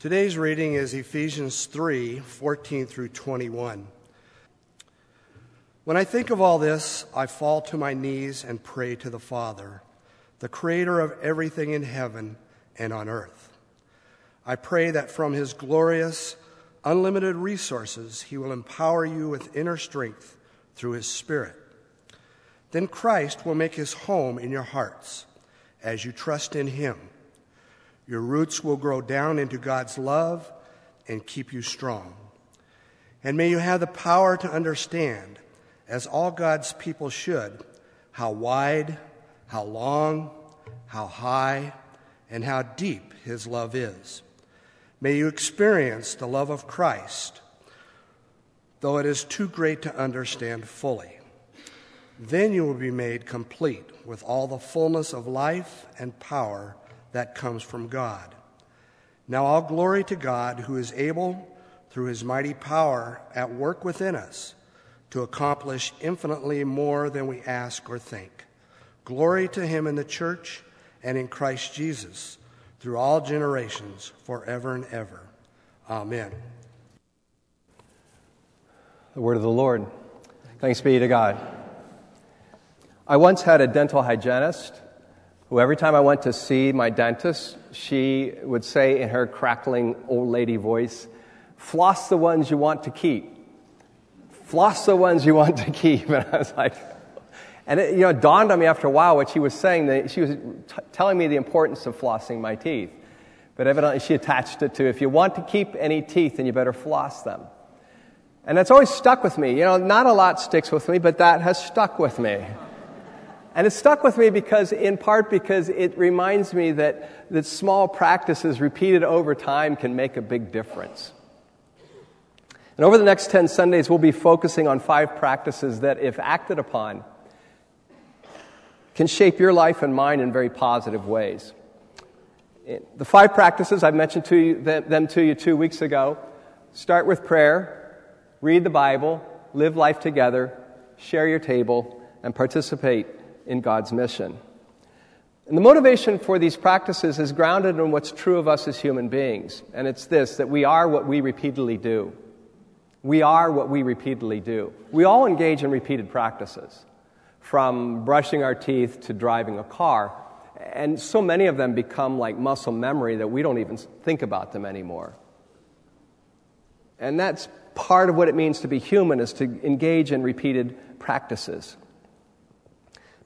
Today's reading is Ephesians 3 14 through 21. When I think of all this, I fall to my knees and pray to the Father, the creator of everything in heaven and on earth. I pray that from his glorious, unlimited resources, he will empower you with inner strength through his Spirit. Then Christ will make his home in your hearts as you trust in him your roots will grow down into God's love and keep you strong. And may you have the power to understand, as all God's people should, how wide, how long, how high, and how deep His love is. May you experience the love of Christ, though it is too great to understand fully. Then you will be made complete with all the fullness of life and power that comes from God. Now, all glory to God who is able, through his mighty power at work within us, to accomplish infinitely more than we ask or think. Glory to him in the church and in Christ Jesus through all generations, forever and ever. Amen. The word of the Lord. Thanks be to God. I once had a dental hygienist who every time I went to see my dentist, she would say in her crackling old lady voice, floss the ones you want to keep. Floss the ones you want to keep. And I was like, and it, you know, dawned on me after a while what she was saying. That she was t- telling me the importance of flossing my teeth. But evidently she attached it to if you want to keep any teeth, then you better floss them. And that's always stuck with me. You know, not a lot sticks with me, but that has stuck with me. And it stuck with me because, in part, because it reminds me that, that small practices repeated over time can make a big difference. And over the next 10 Sundays, we'll be focusing on five practices that, if acted upon, can shape your life and mine in very positive ways. The five practices, I mentioned to you, them to you two weeks ago, start with prayer, read the Bible, live life together, share your table, and participate in God's mission. And the motivation for these practices is grounded in what's true of us as human beings. And it's this that we are what we repeatedly do. We are what we repeatedly do. We all engage in repeated practices, from brushing our teeth to driving a car. And so many of them become like muscle memory that we don't even think about them anymore. And that's part of what it means to be human is to engage in repeated practices.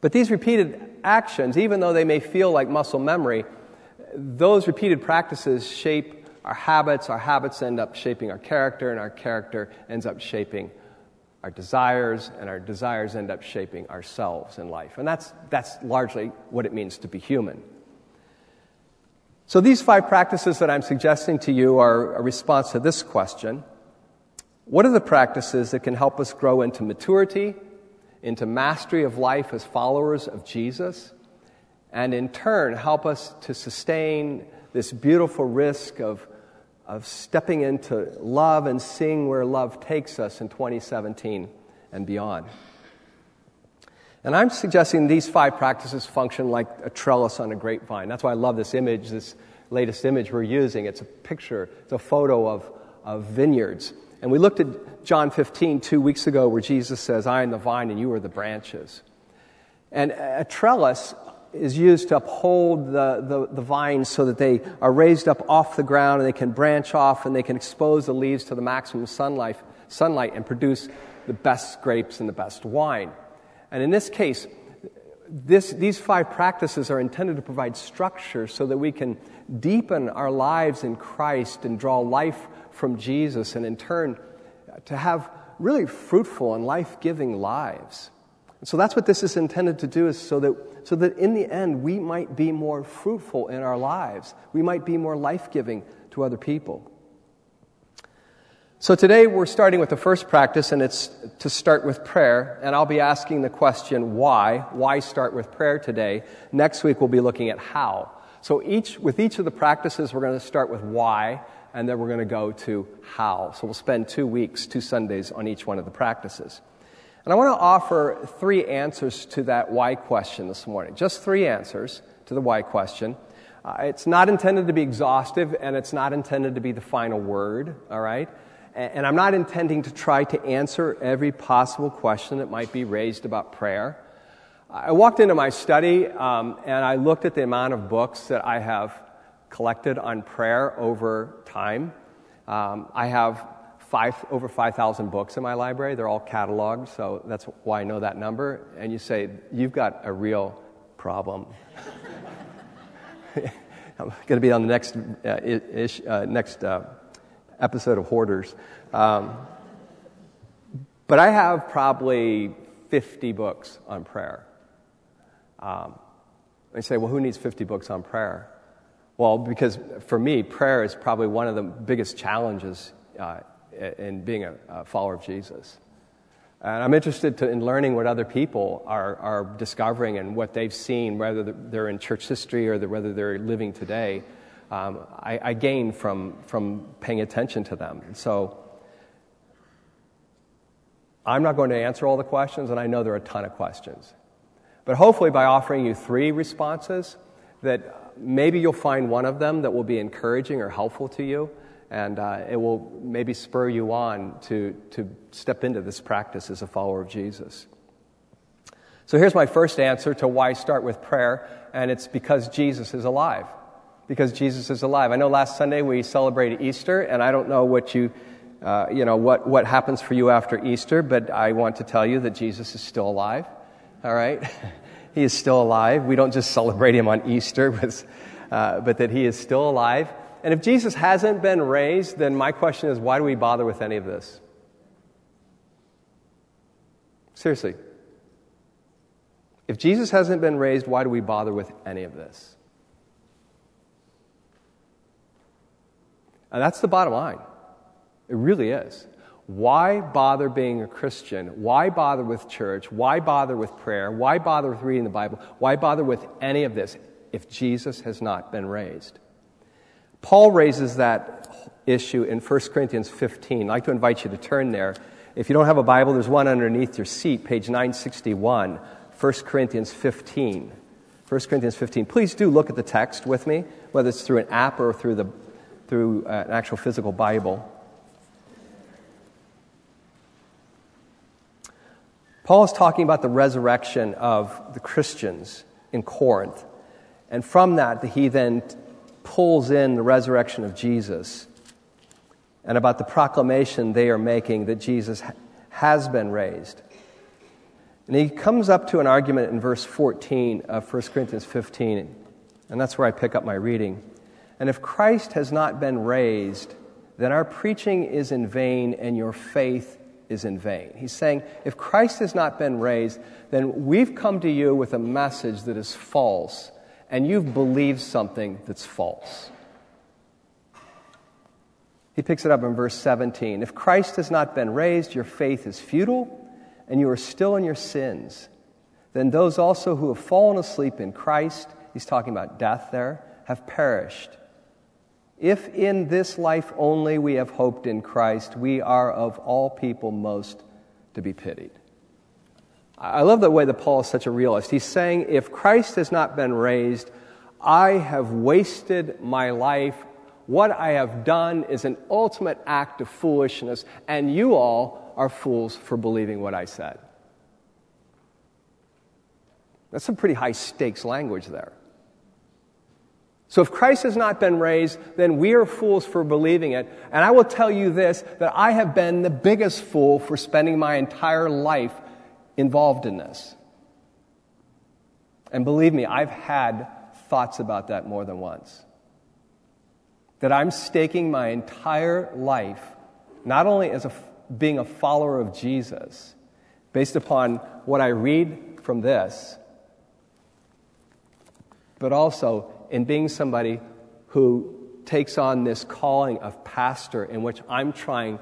But these repeated actions, even though they may feel like muscle memory, those repeated practices shape our habits. Our habits end up shaping our character, and our character ends up shaping our desires, and our desires end up shaping ourselves in life. And that's, that's largely what it means to be human. So, these five practices that I'm suggesting to you are a response to this question What are the practices that can help us grow into maturity into mastery of life as followers of Jesus, and in turn help us to sustain this beautiful risk of, of stepping into love and seeing where love takes us in 2017 and beyond. And I'm suggesting these five practices function like a trellis on a grapevine. That's why I love this image, this latest image we're using. It's a picture, it's a photo of, of vineyards. And we looked at John 15 two weeks ago where Jesus says, I am the vine and you are the branches. And a trellis is used to uphold the, the, the, vines so that they are raised up off the ground and they can branch off and they can expose the leaves to the maximum sunlight, sunlight and produce the best grapes and the best wine. And in this case, this, these five practices are intended to provide structure so that we can deepen our lives in Christ and draw life from Jesus and in turn uh, to have really fruitful and life giving lives. So that's what this is intended to do is so that, so that in the end we might be more fruitful in our lives. We might be more life giving to other people. So today we're starting with the first practice, and it's to start with prayer. And I'll be asking the question, why? Why start with prayer today? Next week we'll be looking at how. So each, with each of the practices, we're going to start with why, and then we're going to go to how. So we'll spend two weeks, two Sundays on each one of the practices. And I want to offer three answers to that why question this morning. Just three answers to the why question. Uh, it's not intended to be exhaustive and it's not intended to be the final word, all right? And, I'm not intending to try to answer every possible question that might be raised about prayer. I walked into my study um, and I looked at the amount of books that I have collected on prayer over time. Um, I have five, over 5,000 books in my library. They're all cataloged, so that's why I know that number. And you say, You've got a real problem. I'm going to be on the next, uh, ish, uh, next uh, episode of Hoarders. Um, but I have probably 50 books on prayer. Um, say, well, who needs 50 books on prayer? Well, because for me, prayer is probably one of the biggest challenges uh, in being a, a, follower of Jesus. And I'm interested to, in learning what other people are, are discovering and what they've seen, whether they're in church history or whether they're living today. Um, I, I, gain from, from paying attention to them. So I'm not going to answer all the questions, and I know there are a ton of questions. But hopefully, by offering you three responses, that maybe you'll find one of them that will be encouraging or helpful to you, and uh, it will maybe spur you on to, to step into this practice as a follower of Jesus. So here's my first answer to why start with prayer, and it's because Jesus is alive. Because Jesus is alive. I know last Sunday we celebrated Easter, and I don't know what you, uh, you know, what, what happens for you after Easter, but I want to tell you that Jesus is still alive all right? he is still alive. We don't just celebrate him on Easter, uh, but that he is still alive. And if Jesus hasn't been raised, then my question is why do we bother with any of this? Seriously. If Jesus hasn't been raised, why do we bother with any of this? And that's the bottom line. It really is. Why bother being a Christian? Why bother with church? Why bother with prayer? Why bother with reading the Bible? Why bother with any of this if Jesus has not been raised? Paul raises that issue in 1 Corinthians 15. I'd like to invite you to turn there. If you don't have a Bible, there's one underneath your seat, page 961, 1 Corinthians 15. 1 Corinthians 15. Please do look at the text with me, whether it's through an app or through, the, through uh, an actual physical Bible. Paul is talking about the resurrection of the Christians in Corinth. And from that, he then pulls in the resurrection of Jesus and about the proclamation they are making that Jesus has been raised. And he comes up to an argument in verse 14 of 1 Corinthians 15, and that's where I pick up my reading. And if Christ has not been raised, then our preaching is in vain and your faith is in vain. He's saying, if Christ has not been raised, then we've come to you with a message that is false, and you've believed something that's false. He picks it up in verse 17. If Christ has not been raised, your faith is futile, and you are still in your sins. Then those also who have fallen asleep in Christ, he's talking about death there, have perished. If in this life only we have hoped in Christ, we are of all people most to be pitied. I love the way that Paul is such a realist. He's saying, if Christ has not been raised, I have wasted my life. What I have done is an ultimate act of foolishness, and you all are fools for believing what I said. That's some pretty high stakes language there. So if Christ has not been raised, then we are fools for believing it. And I will tell you this that I have been the biggest fool for spending my entire life involved in this. And believe me, I've had thoughts about that more than once. That I'm staking my entire life, not only as a, being a follower of Jesus, based upon what I read from this, but also in being somebody who takes on this calling of pastor in which I'm trying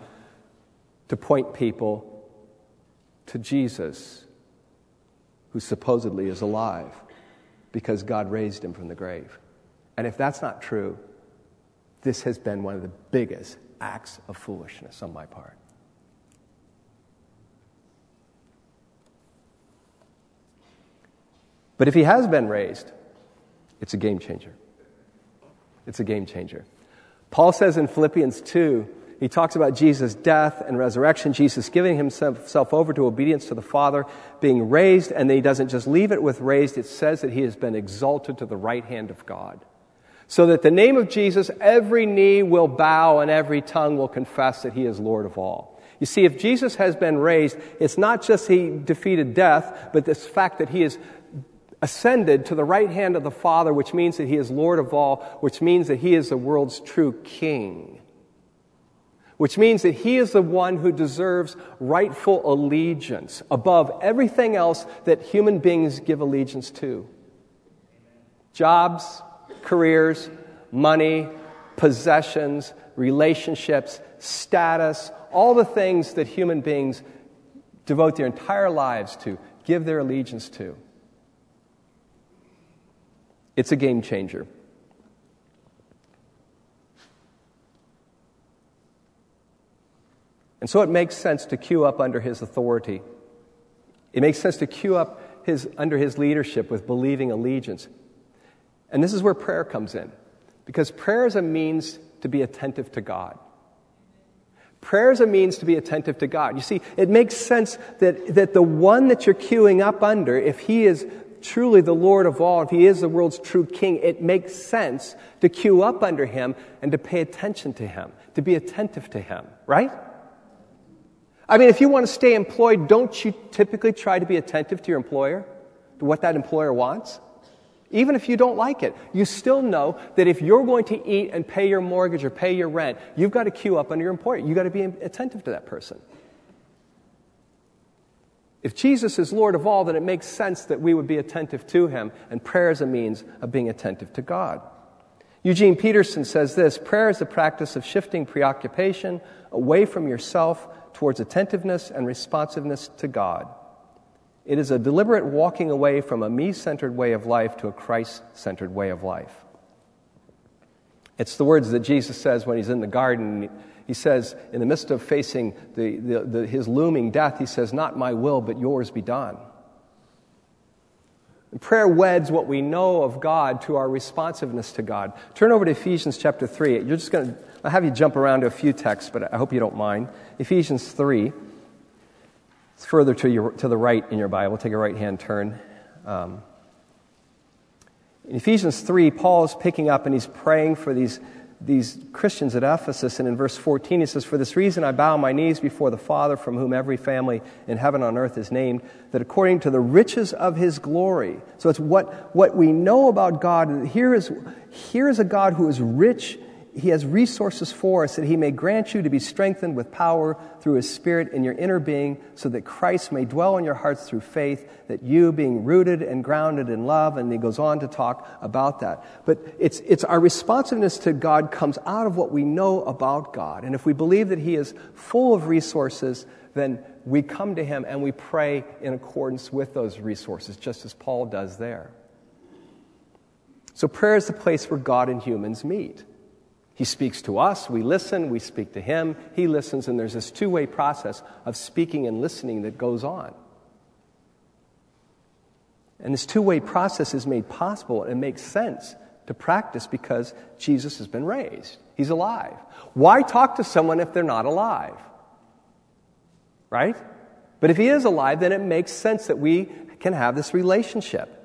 to point people to Jesus, who supposedly is alive because God raised him from the grave. And if that's not true, this has been one of the biggest acts of foolishness on my part. But if he has been raised, it's a game changer. It's a game changer. Paul says in Philippians 2, he talks about Jesus' death and resurrection, Jesus giving himself over to obedience to the Father, being raised, and then he doesn't just leave it with raised, it says that he has been exalted to the right hand of God. So that the name of Jesus, every knee will bow and every tongue will confess that he is Lord of all. You see, if Jesus has been raised, it's not just he defeated death, but this fact that he is ascended to the right hand of the Father, which means that he is Lord of all, which means that he is the world's true king. Which means that he is the one who deserves rightful allegiance above everything else that human beings give allegiance to. Jobs, careers, money, possessions, relationships, status, all the things that human beings devote their entire lives to, give their allegiance to. It's a game changer. And so it makes sense to queue up under his authority. It makes sense to queue up his, under his leadership with believing allegiance. And this is where prayer comes in, because prayer is a means to be attentive to God. Prayer is a means to be attentive to God. You see, it makes sense that, that the one that you're queuing up under, if he is truly the Lord of all, if he is the world's true king, it makes sense to queue up under him and to pay attention to him, to be attentive to him, right? I mean, if you want to stay employed, don't you typically try to be attentive to your employer, to what that employer wants? Even if you don't like it, you still know that if you're going to eat and pay your mortgage or pay your rent, you've got to queue up under your employer. You've got to be attentive to that person. If Jesus is Lord of all, then it makes sense that we would be attentive to him, and prayer is a means of being attentive to God. Eugene Peterson says this prayer is the practice of shifting preoccupation away from yourself towards attentiveness and responsiveness to God. It is a deliberate walking away from a me centered way of life to a Christ centered way of life. It's the words that Jesus says when he's in the garden he says, in the midst of facing the, the, the, his looming death, he says, Not my will, but yours be done. And prayer weds what we know of God to our responsiveness to God. Turn over to Ephesians chapter 3. You're just going to, I'll have you jump around to a few texts, but I hope you don't mind. Ephesians 3. It's further to, your, to the right in your Bible. Take a right hand turn. Um, in Ephesians 3, Paul is picking up and he's praying for these these Christians at Ephesus, and in verse 14 he says, For this reason I bow my knees before the Father, from whom every family in heaven on earth is named, that according to the riches of his glory, so it's what, what we know about God, here is, here is a God who is rich he has resources for us that he may grant you to be strengthened with power through his spirit in your inner being so that christ may dwell in your hearts through faith that you being rooted and grounded in love and he goes on to talk about that. But it's, it's our responsiveness to god comes out of what we know about god. And if we believe that he is full of resources then we come to him and we pray in accordance with those resources just as paul does there. So prayer is the place where god and humans meet he speaks to us, we listen, we speak to him, he listens, and there's this two way process of speaking and listening that goes on. And this two way process is made possible and it makes sense to practice because Jesus has been raised. He's alive. Why talk to someone if they're not alive? Right? But if he is alive, then it makes sense that we can have this relationship.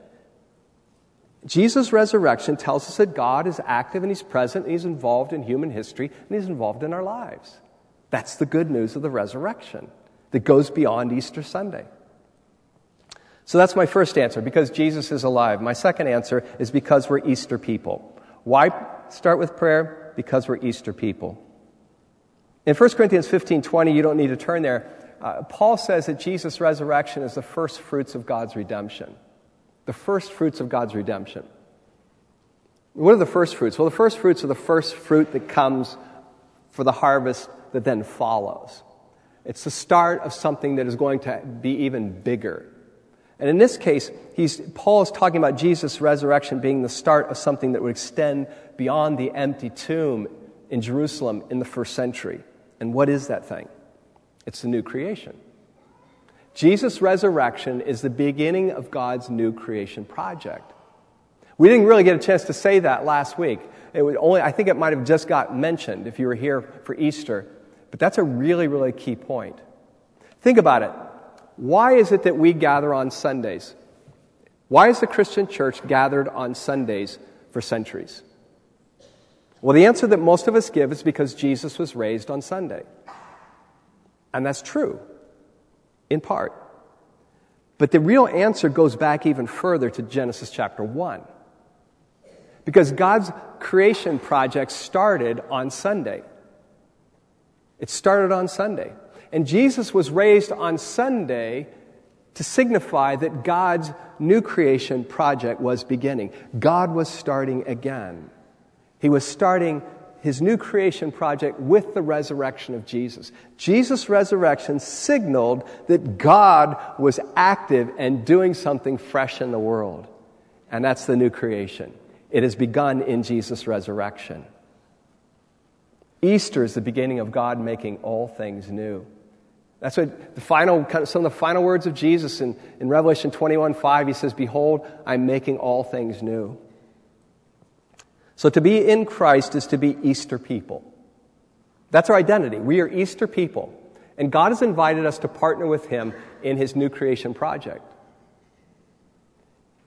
Jesus' resurrection tells us that God is active and He's present and He's involved in human history and He's involved in our lives. That's the good news of the resurrection that goes beyond Easter Sunday. So that's my first answer, because Jesus is alive. My second answer is because we're Easter people. Why start with prayer? Because we're Easter people. In 1 Corinthians 15 20, you don't need to turn there. Uh, Paul says that Jesus' resurrection is the first fruits of God's redemption the first fruits of God's redemption. What are the first fruits? Well, the first fruits are the first fruit that comes for the harvest that then follows. It's the start of something that is going to be even bigger. And in this case, Paul is talking about Jesus' resurrection being the start of something that would extend beyond the empty tomb in Jerusalem in the first century. And what is that thing? It's the new creation. Jesus' resurrection is the beginning of God's new creation project. We didn't really get a chance to say that last week. It was only, I think it might have just got mentioned if you were here for Easter. But that's a really, really key point. Think about it. Why is it that we gather on Sundays? Why is the Christian church gathered on Sundays for centuries? Well, the answer that most of us give is because Jesus was raised on Sunday. And that's true, in part. But the real answer goes back even further to Genesis chapter 1. Because God's creation project started on Sunday. It started on Sunday. And Jesus was raised on Sunday to signify that God's new creation project was beginning. God was starting again. He was starting his new creation project with the resurrection of Jesus. Jesus' resurrection signaled that God was active and doing something fresh in the world. And that's the new creation. It has begun in Jesus' resurrection. Easter is the beginning of God making all things new. That's what the final, some of the final words of Jesus in, in Revelation 21 5, he says, Behold, I'm making all things new. So to be in Christ is to be Easter people. That's our identity. We are Easter people. And God has invited us to partner with Him in His new creation project.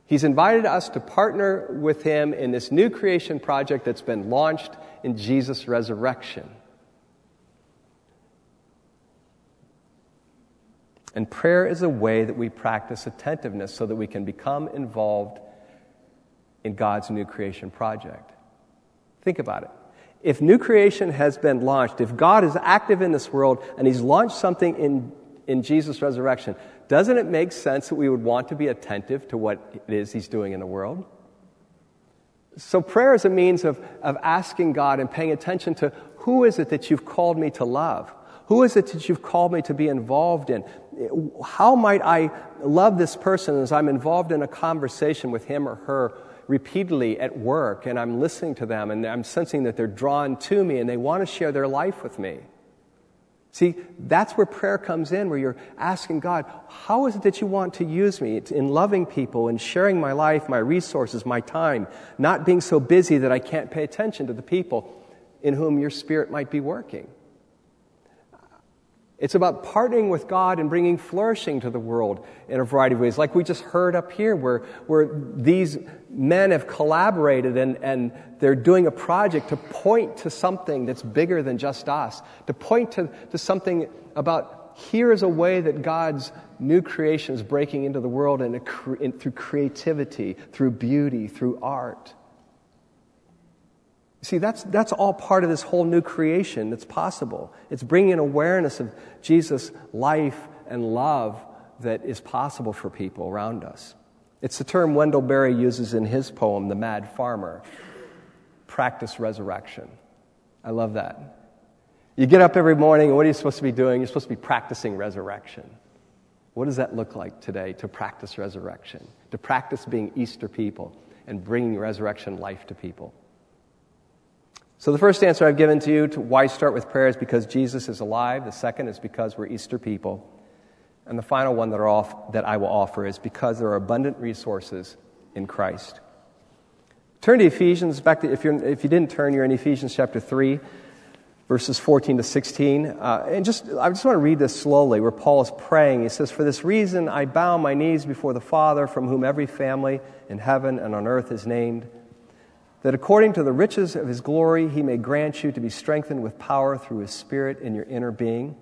He's invited us to partner with Him in this new creation project that's been launched in Jesus' resurrection. And prayer is a way that we practice attentiveness so that we can become involved in God's new creation project. Think about it. If new creation has been launched, if God is active in this world and He's launched something in, in Jesus' resurrection, doesn't it make sense that we would want to be attentive to what it is He's doing in the world? So, prayer is a means of, of asking God and paying attention to who is it that you've called me to love? Who is it that you've called me to be involved in? How might I love this person as I'm involved in a conversation with him or her repeatedly at work and I'm listening to them and I'm sensing that they're drawn to me and they want to share their life with me. See, that's where prayer comes in, where you're asking God, how is it that you want to use me in loving people and sharing my life, my resources, my time, not being so busy that I can't pay attention to the people in whom your spirit might be working? It's about partnering with God and bringing flourishing to the world in a variety of ways, like we just heard up here, where, where these men have collaborated and, and they're doing a project to point to something that's bigger than just us, to point to, to something about here is a way that God's new creation is breaking into the world and through creativity, through beauty, through art. See, that's, that's all part of this whole new creation that's possible. It's bringing an awareness of Jesus' life and love that is possible for people around us. It's the term Wendell Berry uses in his poem, The Mad Farmer practice resurrection. I love that. You get up every morning, and what are you supposed to be doing? You're supposed to be practicing resurrection. What does that look like today to practice resurrection? To practice being Easter people and bringing resurrection life to people. So, the first answer I've given to you to why start with prayer is because Jesus is alive. The second is because we're Easter people. And the final one that, off, that I will offer is because there are abundant resources in Christ. Turn to Ephesians. Back to, if, you're, if you didn't turn, you're in Ephesians chapter 3, verses 14 to 16. Uh, and just, I just want to read this slowly where Paul is praying. He says, For this reason I bow my knees before the Father, from whom every family in heaven and on earth is named that according to the riches of his glory, he may grant you to be strengthened with power through his Spirit in your inner being.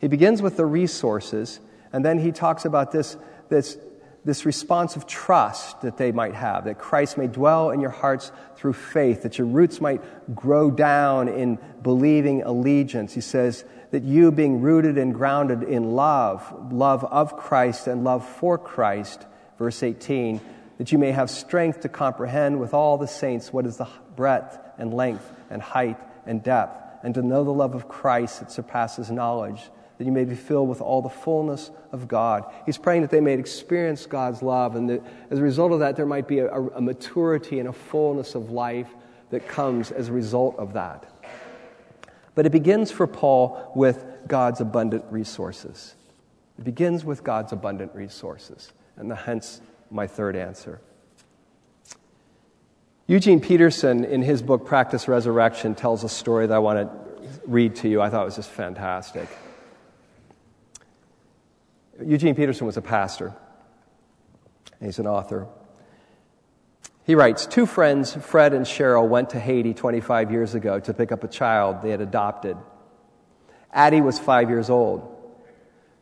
He begins with the resources, and then he talks about this, this, this response of trust that they might have, that Christ may dwell in your hearts through faith, that your roots might grow down in believing allegiance. He says that you, being rooted and grounded in love, love of Christ and love for Christ, verse 18, that you may have strength to comprehend with all the saints what is the breadth and length and height and depth, and to know the love of Christ that surpasses knowledge, that you may be filled with all the fullness of God. He's praying that they may experience God's love, and that as a result of that, there might be a, a maturity and a fullness of life that comes as a result of that. But it begins for Paul with God's abundant resources. It begins with God's abundant resources, and the, hence my third answer. Eugene Peterson, in his book Practice Resurrection, tells a story that I want to read to you. I thought it was just fantastic. Eugene Peterson was a pastor, he's an author. He writes Two friends, Fred and Cheryl, went to Haiti 25 years ago to pick up a child they had adopted. Addie was five years old.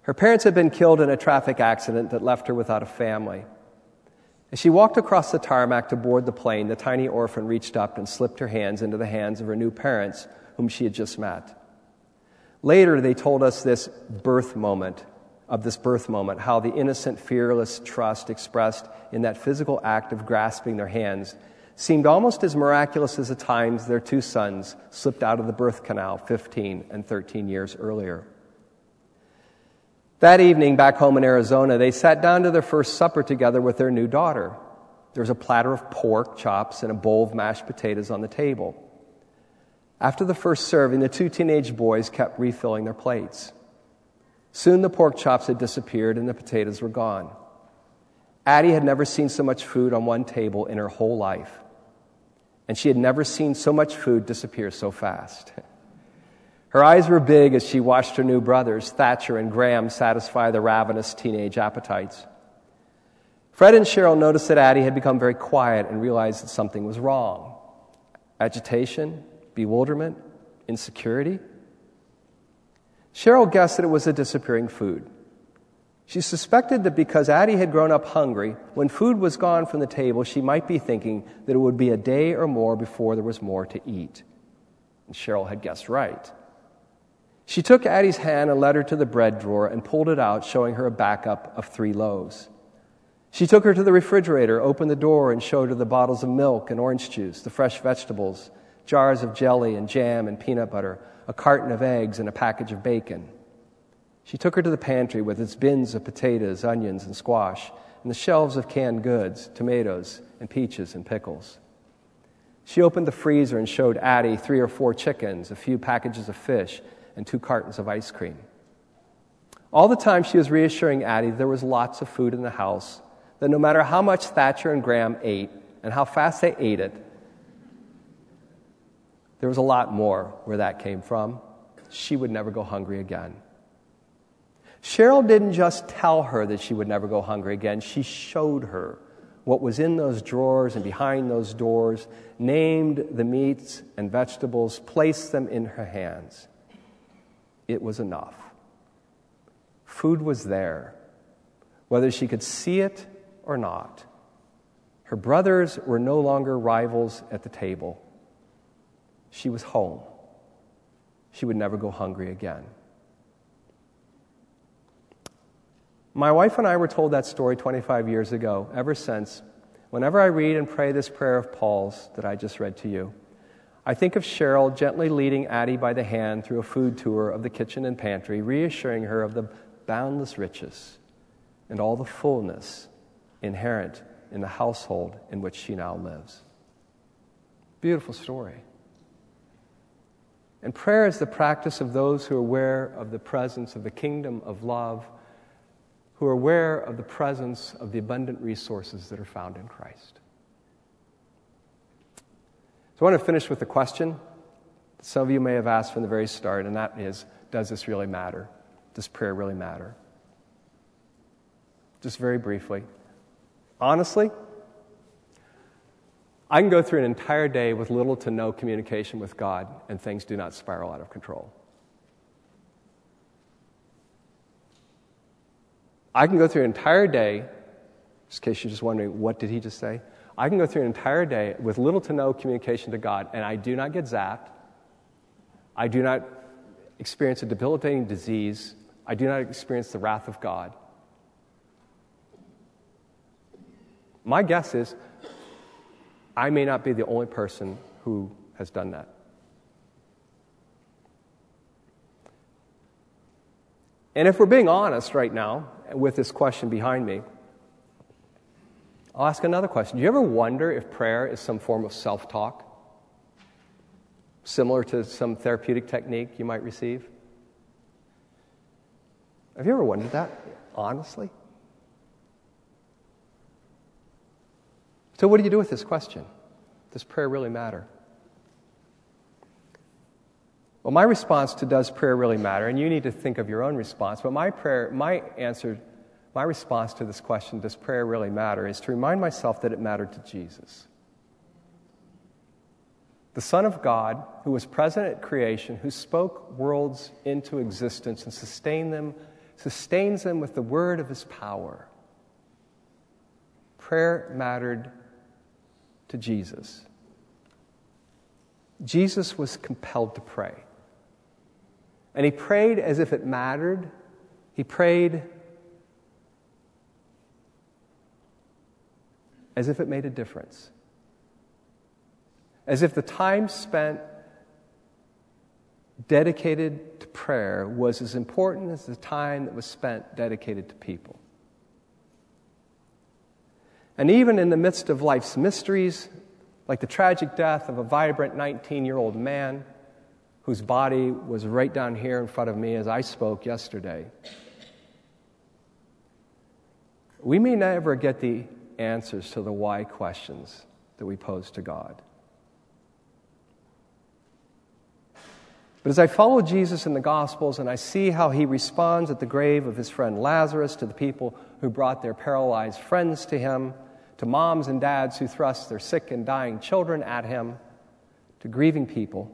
Her parents had been killed in a traffic accident that left her without a family. As she walked across the tarmac to board the plane, the tiny orphan reached up and slipped her hands into the hands of her new parents, whom she had just met. Later, they told us this birth moment, of this birth moment, how the innocent, fearless trust expressed in that physical act of grasping their hands seemed almost as miraculous as the times their two sons slipped out of the birth canal 15 and 13 years earlier. That evening, back home in Arizona, they sat down to their first supper together with their new daughter. There was a platter of pork chops and a bowl of mashed potatoes on the table. After the first serving, the two teenage boys kept refilling their plates. Soon the pork chops had disappeared and the potatoes were gone. Addie had never seen so much food on one table in her whole life, and she had never seen so much food disappear so fast. Her eyes were big as she watched her new brothers, Thatcher and Graham, satisfy the ravenous teenage appetites. Fred and Cheryl noticed that Addie had become very quiet and realized that something was wrong. Agitation, bewilderment, insecurity. Cheryl guessed that it was the disappearing food. She suspected that because Addie had grown up hungry, when food was gone from the table, she might be thinking that it would be a day or more before there was more to eat. And Cheryl had guessed right. She took Addie's hand and led her to the bread drawer and pulled it out, showing her a backup of three loaves. She took her to the refrigerator, opened the door, and showed her the bottles of milk and orange juice, the fresh vegetables, jars of jelly and jam and peanut butter, a carton of eggs, and a package of bacon. She took her to the pantry with its bins of potatoes, onions, and squash, and the shelves of canned goods, tomatoes, and peaches and pickles. She opened the freezer and showed Addie three or four chickens, a few packages of fish, and two cartons of ice cream. All the time she was reassuring Addie there was lots of food in the house, that no matter how much Thatcher and Graham ate and how fast they ate it, there was a lot more where that came from. She would never go hungry again. Cheryl didn't just tell her that she would never go hungry again, she showed her what was in those drawers and behind those doors, named the meats and vegetables, placed them in her hands it was enough. Food was there, whether she could see it or not. Her brothers were no longer rivals at the table. She was home. She would never go hungry again. My wife and I were told that story 25 years ago. Ever since, whenever I read and pray this prayer of Paul's that I just read to you, I think of Cheryl gently leading Addie by the hand through a food tour of the kitchen and pantry, reassuring her of the boundless riches and all the fullness inherent in the household in which she now lives. Beautiful story. And prayer is the practice of those who are aware of the presence of the kingdom of love, who are aware of the presence of the abundant resources that are found in Christ. So I want to finish with a question that some of you may have asked from the very start, and that is Does this really matter? Does prayer really matter? Just very briefly. Honestly, I can go through an entire day with little to no communication with God, and things do not spiral out of control. I can go through an entire day, just in case you're just wondering, what did he just say? I can go through an entire day with little to no communication to God, and I do not get zapped. I do not experience a debilitating disease. I do not experience the wrath of God. My guess is I may not be the only person who has done that. And if we're being honest right now with this question behind me, I'll ask another question. Do you ever wonder if prayer is some form of self talk? Similar to some therapeutic technique you might receive? Have you ever wondered that, honestly? So, what do you do with this question? Does prayer really matter? Well, my response to does prayer really matter, and you need to think of your own response, but my prayer, my answer, my response to this question, does prayer really matter, is to remind myself that it mattered to Jesus. The Son of God, who was present at creation, who spoke worlds into existence and sustained them, sustains them with the word of his power. Prayer mattered to Jesus. Jesus was compelled to pray. And he prayed as if it mattered. He prayed as if it made a difference. As if the time spent dedicated to prayer was as important as the time that was spent dedicated to people. And even in the midst of life's mysteries, like the tragic death of a vibrant 19 year old man, whose body was right down here in front of me as I spoke yesterday. We may never get the answers to the why questions that we pose to God. But as I follow Jesus in the Gospels and I see how he responds at the grave of his friend Lazarus to the people who brought their paralyzed friends to him, to moms and dads who thrust their sick and dying children at him, to grieving people,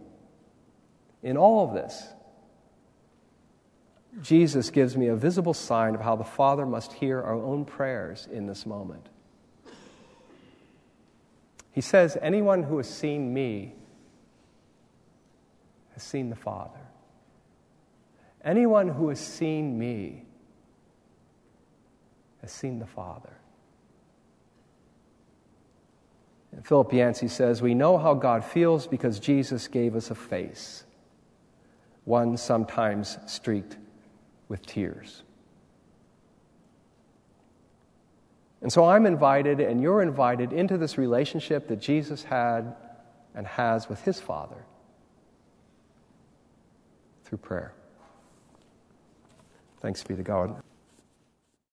in all of this, Jesus gives me a visible sign of how the Father must hear our own prayers in this moment. He says, Anyone who has seen me has seen the Father. Anyone who has seen me has seen the Father. And Philip Yancey says, We know how God feels because Jesus gave us a face one sometimes streaked with tears. And so I'm invited, and you're invited into this relationship that Jesus had and has with his Father through prayer. Thanks be to God.